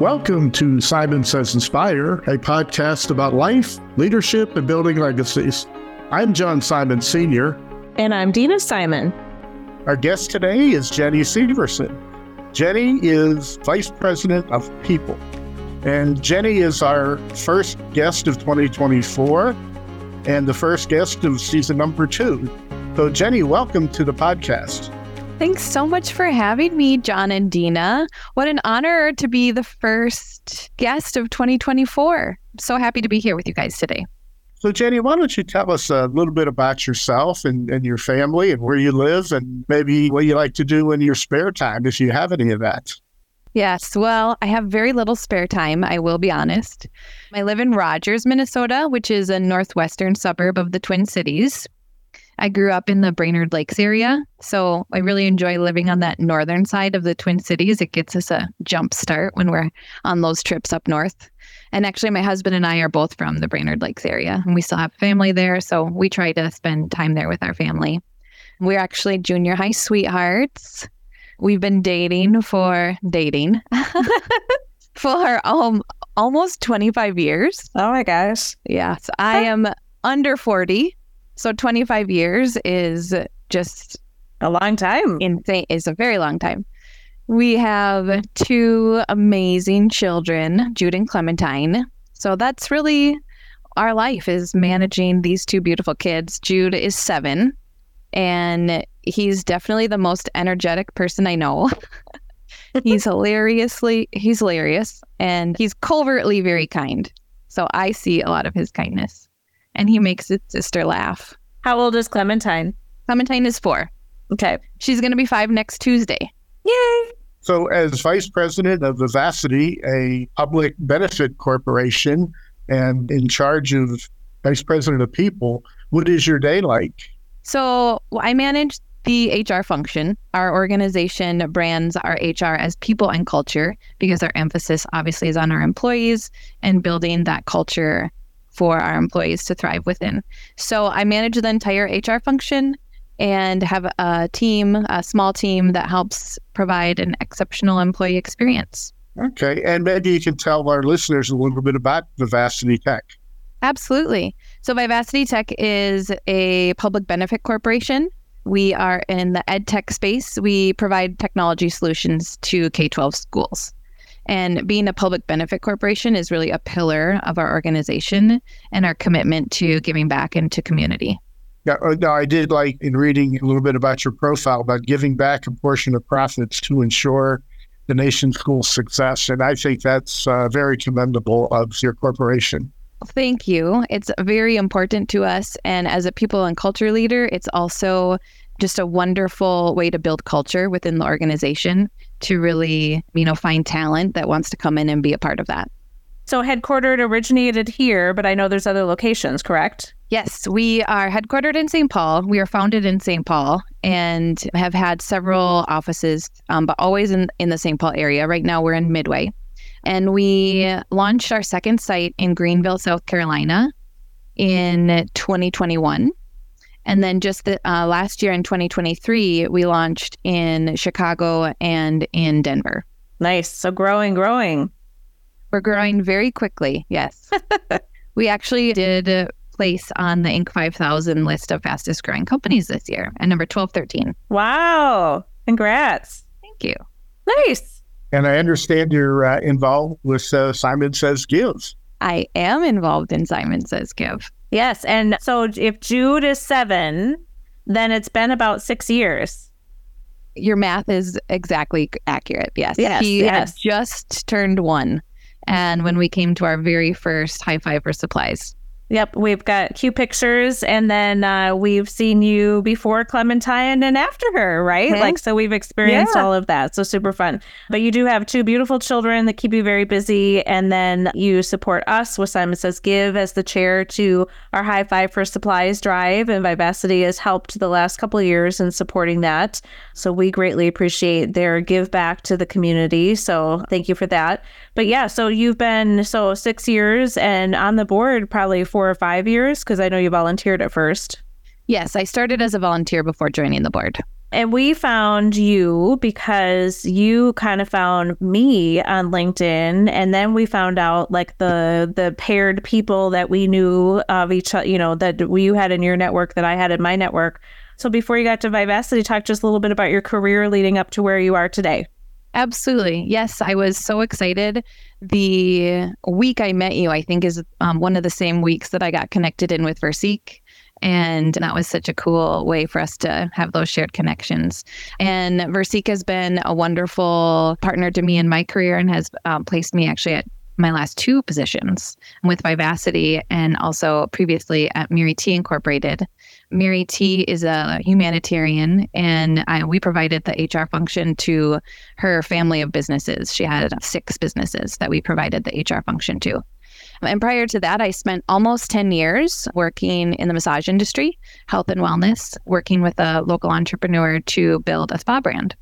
Welcome to Simon Says Inspire, a podcast about life, leadership, and building legacies. I'm John Simon Sr. And I'm Dina Simon. Our guest today is Jenni Severson. Jenni is Vice President of People. And Jenni is our first guest of 2024 and the first guest of season number two. So, Jenni, welcome to the podcast. Thanks so much for having me, John and Dina. What an honor to be the first guest of 2024. So happy to be here with you guys today. So, Jenni, why don't you tell us a little bit about yourself and, and your family and where you live and maybe what you like to do in your spare time if you have any of that? Yes, well, I have very little spare time, I will be honest. I live in Rogers, Minnesota, which is a northwestern suburb of the Twin Cities. I grew up in the Brainerd Lakes area, so I really enjoy living on that northern side of the Twin Cities. It gets us a jump start when we're on those trips up north. And actually, my husband and I are both from the Brainerd Lakes area, and we still have family there, so we try to spend time there with our family. We're actually junior high sweethearts. We've been dating for dating for um almost 25 years. Oh my gosh. Yes, I am under 40 so 25 years is just a long time. Insane. It's a very long time. We have two amazing children, Jude and Clementine. So that's really our life is managing these two beautiful kids. Jude is seven, and he's definitely the most energetic person I know. he's hilariously, he's hilarious, and he's covertly very kind. So I see a lot of his kindness and he makes his sister laugh. How old is Clementine? Clementine is four. Okay. She's going to be five next Tuesday. Yay. So, as vice president of Vivacity, a public benefit corporation, and in charge of vice president of people, what is your day like? So, I manage the HR function. Our organization brands our HR as people and culture because our emphasis obviously is on our employees and building that culture for our employees to thrive within. So I manage the entire HR function and have a team, a small team that helps provide an exceptional employee experience. Okay. And maybe you can tell our listeners a little bit about Vivacity Tech. Absolutely. So, Vivacity Tech is a public benefit corporation. We are in the ed tech space. We provide technology solutions to K 12 schools. And being a public benefit corporation is really a pillar of our organization and our commitment to giving back into community. Yeah, uh, no, I did like in reading a little bit about your profile about giving back a portion of profits to ensure the nation's school success. And I think that's uh, very commendable of your corporation. Thank you. It's very important to us. And as a people and culture leader, it's also just a wonderful way to build culture within the organization to really, you know, find talent that wants to come in and be a part of that. So headquartered originated here, but I know there's other locations, correct? Yes, we are headquartered in St. Paul. We are founded in St. Paul and have had several offices, um, but always in, in the St. Paul area. Right now, we're in Midway. And we launched our second site in Greenville, South Carolina in 2021. And then just the, uh, last year in 2023, we launched in Chicago and in Denver. Nice. So growing, growing. We're growing very quickly. Yes. we actually did place on the Inc. 5000 list of fastest growing companies this year at number 1213. Wow. Congrats. Thank you. Nice. And I understand you're uh, involved with uh, Simon Says Give. I am involved in Simon Says Give. Yes. And so if Jude is seven, then it's been about six years. Your math is exactly accurate. Yes. Yes. He yes. just turned one. And when we came to our very first high five for supplies. Yep, we've got cute pictures, and then uh, we've seen you before Clementine and after her, right? Mm-hmm. Like, so we've experienced yeah. all of that. So super fun. But you do have two beautiful children that keep you very busy, and then you support us with Simon Says Give as the chair to our High Five for Supplies drive, and Vivacity has helped the last couple of years in supporting that. So we greatly appreciate their give back to the community. So thank you for that. But yeah, so you've been so six years and on the board probably for four or five years? Because I know you volunteered at first. Yes, I started as a volunteer before joining the board. And we found you because you kind of found me on LinkedIn and then we found out like the the paired people that we knew of each other, you know, that you had in your network that I had in my network. So before you got to Vivacity, talk just a little bit about your career leading up to where you are today. Absolutely. Yes, I was so excited. The week I met you, I think, is um, one of the same weeks that I got connected in with Versique. And that was such a cool way for us to have those shared connections. And Versique has been a wonderful partner to me in my career and has um, placed me actually at my last two positions with Vivacity and also previously at Mary T Incorporated. Mary T is a humanitarian, and I, we provided the HR function to her family of businesses. She had six businesses that we provided the HR function to. And prior to that, I spent almost 10 years working in the massage industry, health and wellness, working with a local entrepreneur to build a spa brand.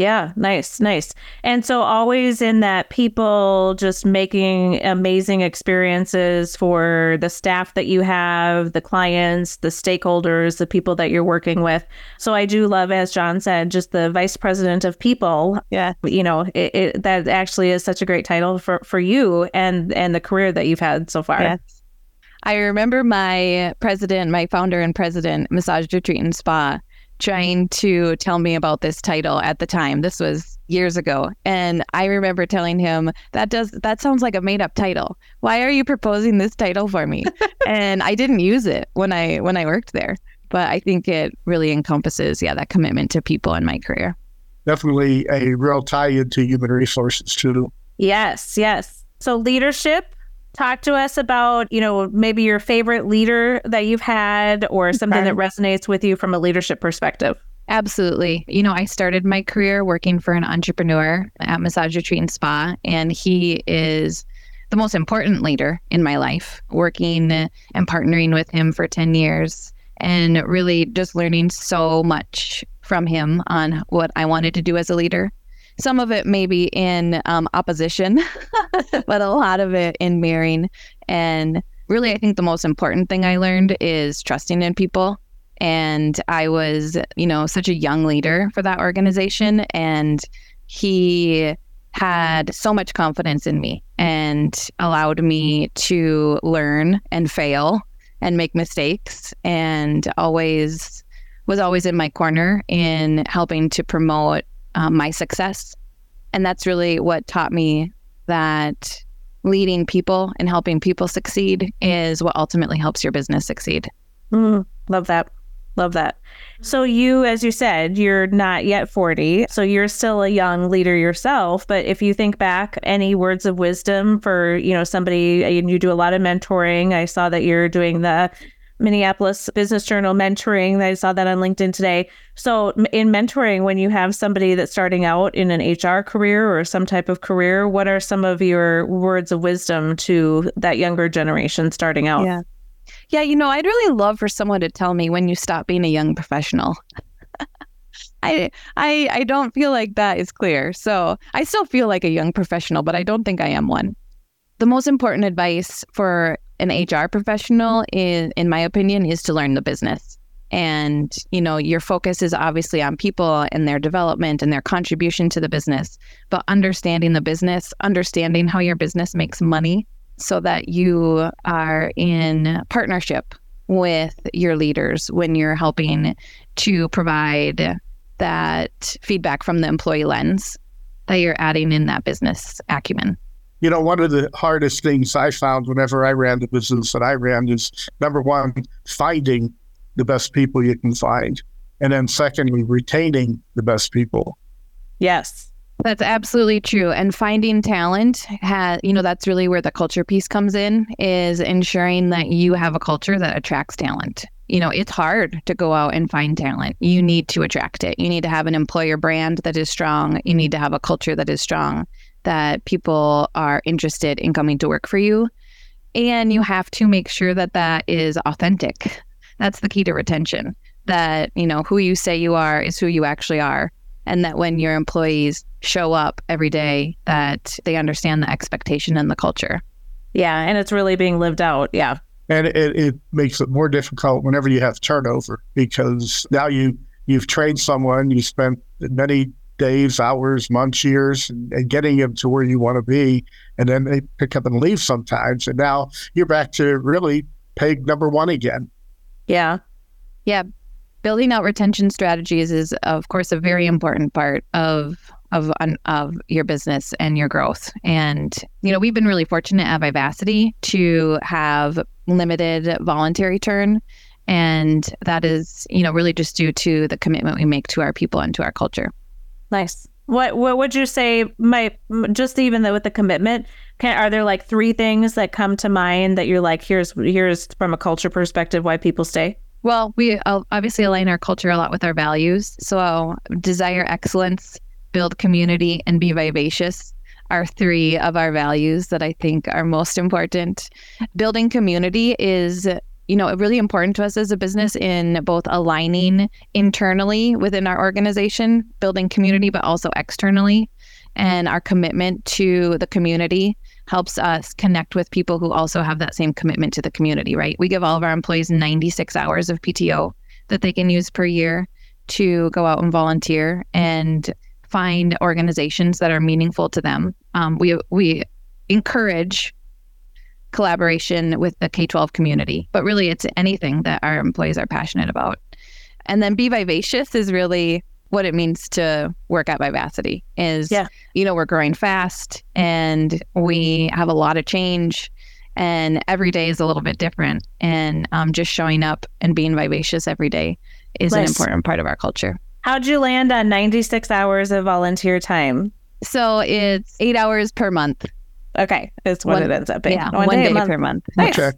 Yeah, nice, nice. And so always in that people just making amazing experiences for the staff that you have, the clients, the stakeholders, the people that you're working with. So I do love, as John said, just the vice president of people. Yeah, you know, it, it, that actually is such a great title for for you and and the career that you've had so far. Yes. I remember my president, my founder and president, Massage Retreat and Spa trying to tell me about this title at the time. This was years ago. And I remember telling him that does that sounds like a made up title. Why are you proposing this title for me? and I didn't use it when I when I worked there. But I think it really encompasses, yeah, that commitment to people in my career. Definitely a real tie into human resources too. Yes, yes. So leadership talk to us about, you know, maybe your favorite leader that you've had or something that resonates with you from a leadership perspective. Absolutely. You know, I started my career working for an entrepreneur at Massage Retreat and Spa, and he is the most important leader in my life, working and partnering with him for 10 years and really just learning so much from him on what I wanted to do as a leader some of it maybe in um, opposition, but a lot of it in mirroring. And really, I think the most important thing I learned is trusting in people. And I was, you know, such a young leader for that organization. And he had so much confidence in me and allowed me to learn and fail and make mistakes and always was always in my corner in helping to promote um, my success. And that's really what taught me that leading people and helping people succeed is what ultimately helps your business succeed. Mm, love that. Love that. So you, as you said, you're not yet 40, so you're still a young leader yourself. But if you think back, any words of wisdom for you know somebody, and you do a lot of mentoring. I saw that you're doing the Minneapolis Business Journal mentoring. I saw that on LinkedIn today. So, in mentoring, when you have somebody that's starting out in an HR career or some type of career, what are some of your words of wisdom to that younger generation starting out? Yeah. Yeah, you know, I'd really love for someone to tell me when you stop being a young professional. I I I don't feel like that is clear. So, I still feel like a young professional, but I don't think I am one. The most important advice for an HR professional, mm-hmm. in, in my opinion, is to learn the business. And, you know, your focus is obviously on people and their development and their contribution to the business, but understanding the business, understanding how your business makes money so that you are in partnership with your leaders when you're helping to provide that feedback from the employee lens that you're adding in that business acumen. You know, one of the hardest things I found whenever I ran the business that I ran is number one, finding the best people you can find. And then secondly, retaining the best people. Yes. That's absolutely true. And finding talent has, you know, that's really where the culture piece comes in is ensuring that you have a culture that attracts talent. You know, it's hard to go out and find talent. You need to attract it. You need to have an employer brand that is strong. You need to have a culture that is strong that people are interested in coming to work for you. And you have to make sure that that is authentic. That's the key to retention. That, you know, who you say you are is who you actually are. And that when your employees show up every day, that they understand the expectation and the culture. Yeah. And it's really being lived out. Yeah. And it, it makes it more difficult whenever you have turnover because now you you've trained someone, you spent many days, hours, months, years, and, and, getting them to where you want to be. And then they pick up and leave sometimes. And now you're back to really peg number one again. Yeah. Yeah. Building out retention strategies is, of course, a very important part of of of your business and your growth. And you know, we've been really fortunate at Vivacity to have limited voluntary turn and that is, you know, really just due to the commitment we make to our people and to our culture. Nice. What what would you say might just even though with the commitment? Can, are there like three things that come to mind that you're like, here's here's from a culture perspective why people stay? Well, we uh, obviously align our culture a lot with our values. So desire excellence, build community, and be vivacious are three of our values that I think are most important. Building community is you know, really important to us as a business in both aligning internally within our organization, building community, but also externally. And our commitment to the community helps us connect with people who also have that same commitment to the community, right? We give all of our employees 96 hours of PTO that they can use per year to go out and volunteer and find organizations that are meaningful to them. Um, we we encourage collaboration with the K 12 community, but really it's anything that our employees are passionate about. And then be vivacious is really what it means to work at Vivacity is, yeah. you know, we're growing fast and we have a lot of change and every day is a little bit different. And um, just showing up and being vivacious every day is nice. an important part of our culture. How'd you land on 96 hours of volunteer time? So it's eight hours per month. Okay, is what one, it ends up being. Yeah, one, one day, day month. per month. Nice. Okay.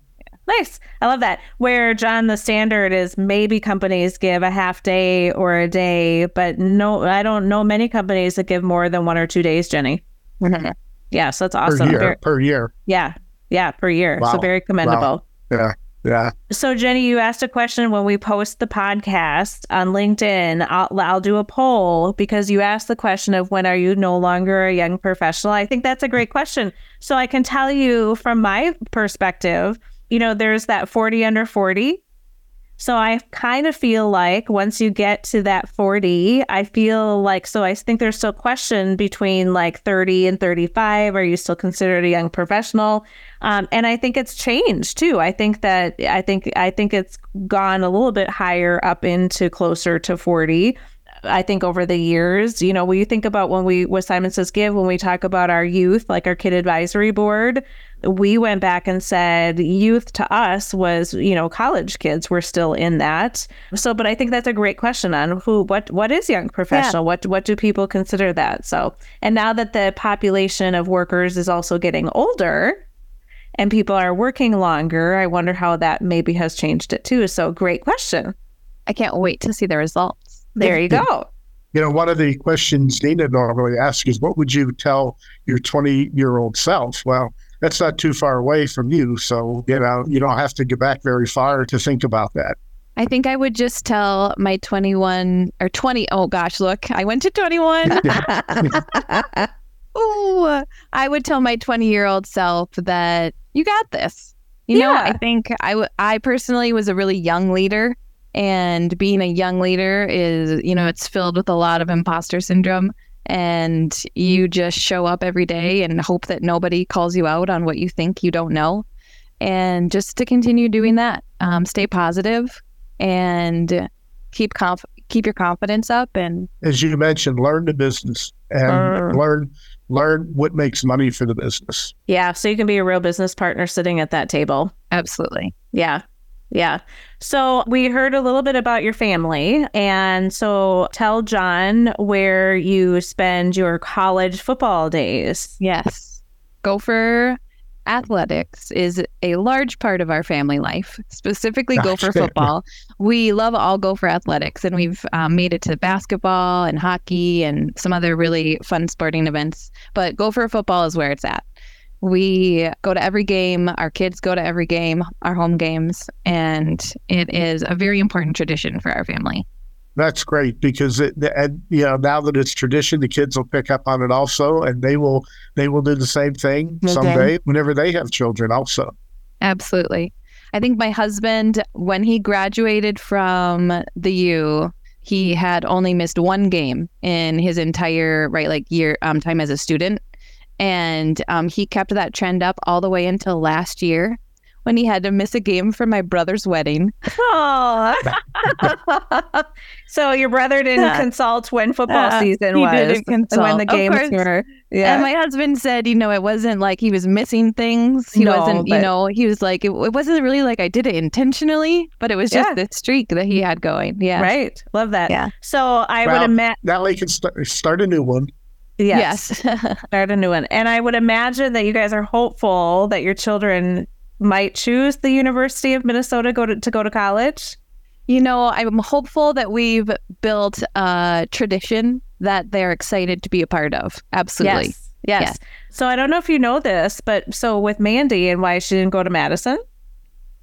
Nice. I love that. Where John, the standard is maybe companies give a half day or a day, but no, I don't know many companies that give more than one or two days, Jenni. Mm-hmm. Yeah, so that's awesome. Per year. Very, per year. Yeah, yeah, per year. Wow. So very commendable. Wow. Yeah. Yeah. So, Jenni, you asked a question when we post the podcast on LinkedIn. I'll, I'll do a poll because you asked the question of when are you no longer a young professional? I think that's a great question. So, I can tell you from my perspective, you know, there's that 40 under 40 so I kind of feel like once you get to that 40, I feel like, so I think there's still question between like 30 and 35. Are you still considered a young professional? Um, and I think it's changed too. I think that, I think, I think it's gone a little bit higher up into closer to 40. I think over the years, you know, when you think about when we, what Simon Says Give, when we talk about our youth, like our kid advisory board, we went back and said youth to us was, you know, college kids were still in that. So, but I think that's a great question on who, what, what is young professional? Yeah. What, what do people consider that? So, and now that the population of workers is also getting older, and people are working longer, I wonder how that maybe has changed it too. So, great question. I can't wait to see the results. There you go. You know, one of the questions Nina normally asks is, What would you tell your 20 year old self? Well, that's not too far away from you. So, you know, you don't have to get back very far to think about that. I think I would just tell my 21 or 20. Oh gosh, look, I went to 21. oh, I would tell my 20 year old self that you got this. You yeah. know, I think I, w- I personally was a really young leader. And being a young leader is, you know, it's filled with a lot of imposter syndrome and you just show up every day and hope that nobody calls you out on what you think you don't know. And just to continue doing that, um, stay positive and keep conf- keep your confidence up. And as you mentioned, learn the business and uh, learn learn what makes money for the business. Yeah, so you can be a real business partner sitting at that table. Absolutely. Yeah. Yeah. So we heard a little bit about your family. And so tell John where you spend your college football days. Yes. Gopher athletics is a large part of our family life, specifically Gopher football. We love all Gopher athletics, and we've um, made it to basketball and hockey and some other really fun sporting events. But Gopher football is where it's at. We go to every game. Our kids go to every game, our home games, and it is a very important tradition for our family. That's great because it, and you know now that it's tradition, the kids will pick up on it also, and they will they will do the same thing okay. someday whenever they have children also. Absolutely, I think my husband when he graduated from the U He had only missed one game in his entire right like year um, time as a student, and um, he kept that trend up all the way until last year when he had to miss a game for my brother's wedding. Oh. so your brother didn't consult when football uh, season was. Didn't consult. When the games were. Yeah. And my husband said, you know, it wasn't like he was missing things. He no, wasn't, but... you know, he was like, it, it, wasn't really like I did it intentionally, but it was just yeah. the streak that he had going. Yeah. Right. Love that. Yeah. So I well, would imagine. Now he can start, start a new one. Yes. yes. start a new one. And I would imagine that you guys are hopeful that your children might choose the University of Minnesota go to, to go to college? You know, I'm hopeful that we've built a tradition that they're excited to be a part of. Absolutely. Yes. Yes. yes. So I don't know if you know this, but so with Mandy and why she didn't go to Madison.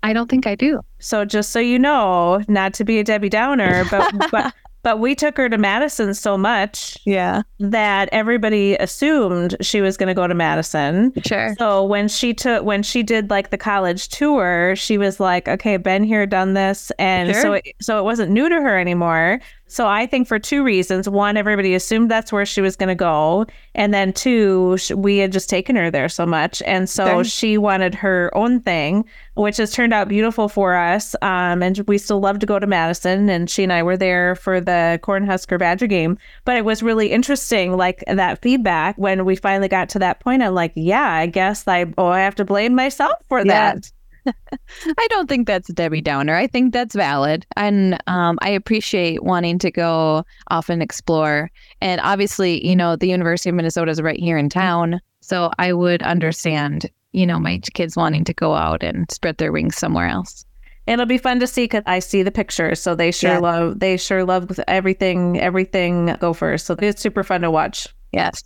I don't think I do. So just so you know, not to be a Debbie Downer, but but but we took her to Madison so much yeah. that everybody assumed she was going to go to Madison. Sure. So when she took when she did like the college tour, she was like, "Okay, been here, done this." And sure. so it, so it wasn't new to her anymore. So I think for two reasons. One, everybody assumed that's where she was going to go. And then two, we had just taken her there so much. And so she wanted her own thing, which has turned out beautiful for us. Um, and we still love to go to Madison. And she and I were there for the Cornhusker Badger game. But it was really interesting, like that feedback when we finally got to that point. I'm like, yeah, I guess I, oh, I have to blame myself for yeah. that. I don't think that's Debbie Downer. I think that's valid. And um, I appreciate wanting to go off and explore. And obviously, you know, the University of Minnesota is right here in town. So I would understand, you know, my kids wanting to go out and spread their wings somewhere else. It'll be fun to see because I see the pictures. So they sure yeah. love, they sure love everything, everything Gophers. So it's super fun to watch. Yes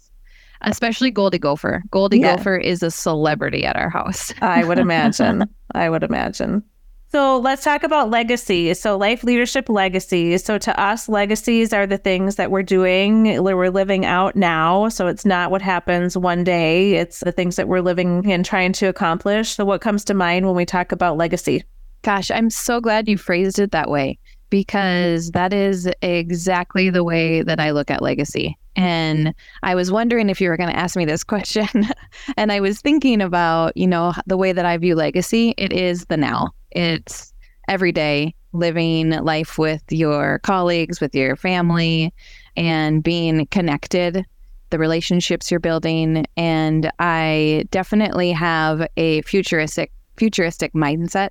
especially Goldie Gopher. Goldie yeah. Gopher is a celebrity at our house. I would imagine. I would imagine. So let's talk about legacy. So life leadership legacies. So to us, legacies are the things that we're doing, we're living out now. So it's not what happens one day. It's the things that we're living and trying to accomplish. So what comes to mind when we talk about legacy? Gosh, I'm so glad you phrased it that way Mm-hmm. because that is exactly the way that I look at legacy. And I was wondering if you were going to ask me this question. and I was thinking about, you know, the way that I view legacy. It is the now. It's every day living life with your colleagues, with your family, and being connected, the relationships you're building. And I definitely have a futuristic futuristic mindset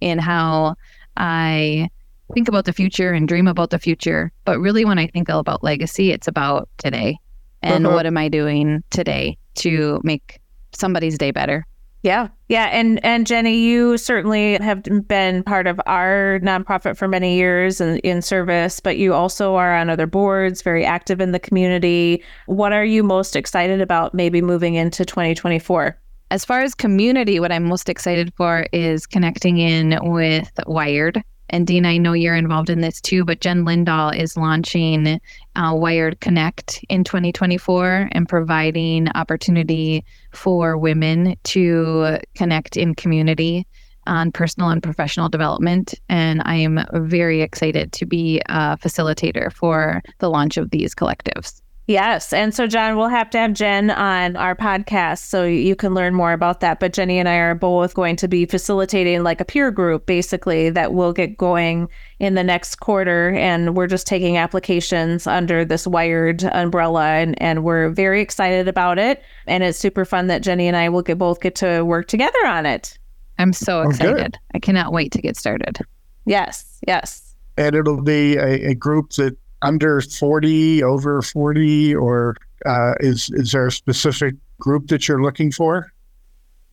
in how I think about the future and dream about the future. But really, when I think about legacy, it's about today and uh-huh. what am I doing today to make somebody's day better. Yeah. Yeah. And and Jenni, you certainly have been part of our nonprofit for many years and in service, but you also are on other boards, very active in the community. What are you most excited about maybe moving into 2024? As far as community, what I'm most excited for is connecting in with Wired and Dean, I know you're involved in this too, but Jen Lindahl is launching uh, Wired Connect in 2024 and providing opportunity for women to connect in community on personal and professional development. And I am very excited to be a facilitator for the launch of these collectives. Yes. And so, John, we'll have to have Jen on our podcast so you can learn more about that. But Jenni and I are both going to be facilitating like a peer group, basically, that will get going in the next quarter. And we're just taking applications under this wired umbrella. And, and we're very excited about it. And it's super fun that Jenni and I will get both get to work together on it. I'm so excited. I cannot wait to get started. Yes. Yes. And it'll be a, a group that under 40, over 40, or uh, is, is there a specific group that you're looking for?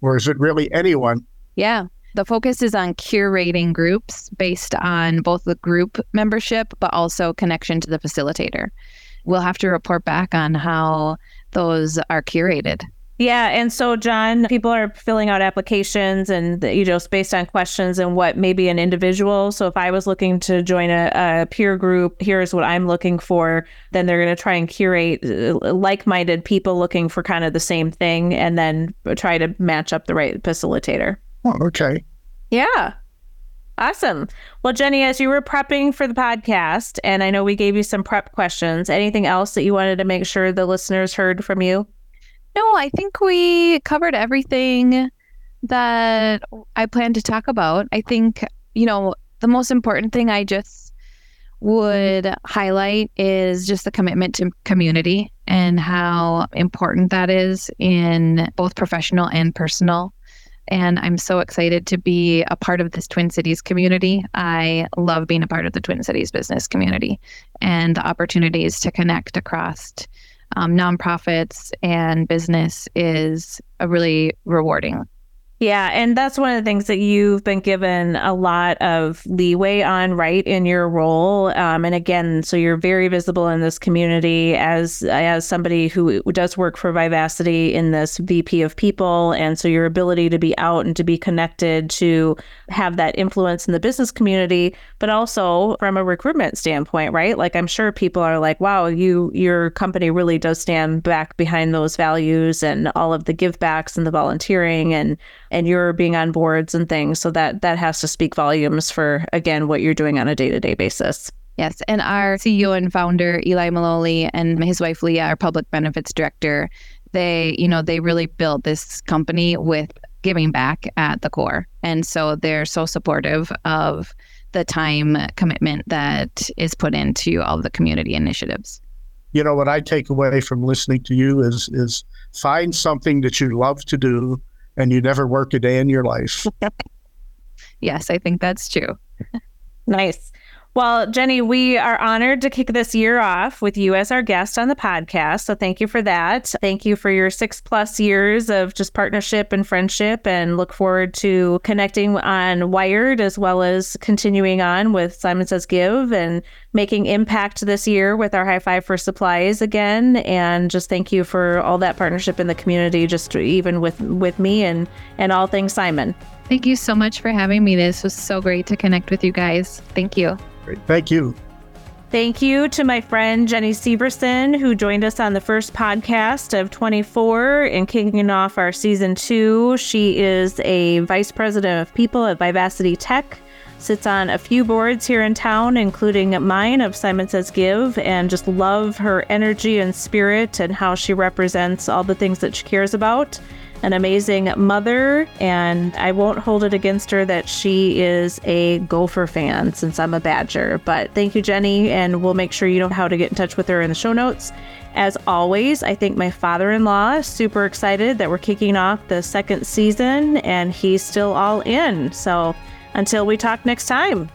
Or is it really anyone? Yeah. The focus is on curating groups based on both the group membership, but also connection to the facilitator. We'll have to report back on how those are curated. Yeah. And so, John, people are filling out applications and, you know, based on questions and what maybe an individual. So, if I was looking to join a, a peer group, here's what I'm looking for, then they're going to try and curate uh, like minded people looking for kind of the same thing and then try to match up the right facilitator. Oh, okay. Yeah. Awesome. Well, Jenni, as you were prepping for the podcast, and I know we gave you some prep questions, anything else that you wanted to make sure the listeners heard from you? No, I think we covered everything that I plan to talk about. I think, you know, the most important thing I just would highlight is just the commitment to community and how important that is in both professional and personal and I'm so excited to be a part of this Twin Cities community. I love being a part of the Twin Cities business community and the opportunities to connect across um, nonprofits and business is a really rewarding yeah, and that's one of the things that you've been given a lot of leeway on, right, in your role. Um, and again, so you're very visible in this community as as somebody who does work for Vivacity in this VP of People, and so your ability to be out and to be connected to have that influence in the business community, but also from a recruitment standpoint, right? Like I'm sure people are like, "Wow, you your company really does stand back behind those values and all of the givebacks and the volunteering and." And you're being on boards and things. So that that has to speak volumes for again what you're doing on a day to day basis. Yes, and our CEO and founder Eli Maloli and his wife Leah, our public benefits director, they you know they really built this company with giving back at the core, and so they're so supportive of the time commitment that is put into all of the community initiatives. You know what I take away from listening to you is is find something that you love to do and you never work a day in your life. yes, I think that's true. nice. Well, Jenni, we are honored to kick this year off with you as our guest on the podcast. So thank you for that. Thank you for your six plus years of just partnership and friendship, and look forward to connecting on Wired as well as continuing on with Simon Says Give and making impact this year with our High Five for Supplies again. And just thank you for all that partnership in the community, just even with with me and and all things Simon. Thank you so much for having me. This was so great to connect with you guys. Thank you. Great. Thank you. Thank you to my friend Jenni Severson, who joined us on the first podcast of 24 and kicking off our season two. She is a vice president of people at Vivacity Tech, sits on a few boards here in town, including mine of Simon Says Give, and just love her energy and spirit and how she represents all the things that she cares about an amazing mother, and I won't hold it against her that she is a Gopher fan since I'm a Badger. But thank you, Jenni, and we'll make sure you know how to get in touch with her in the show notes. As always, I think my father in law is super excited that we're kicking off the second season, and he's still all in. So until we talk next time.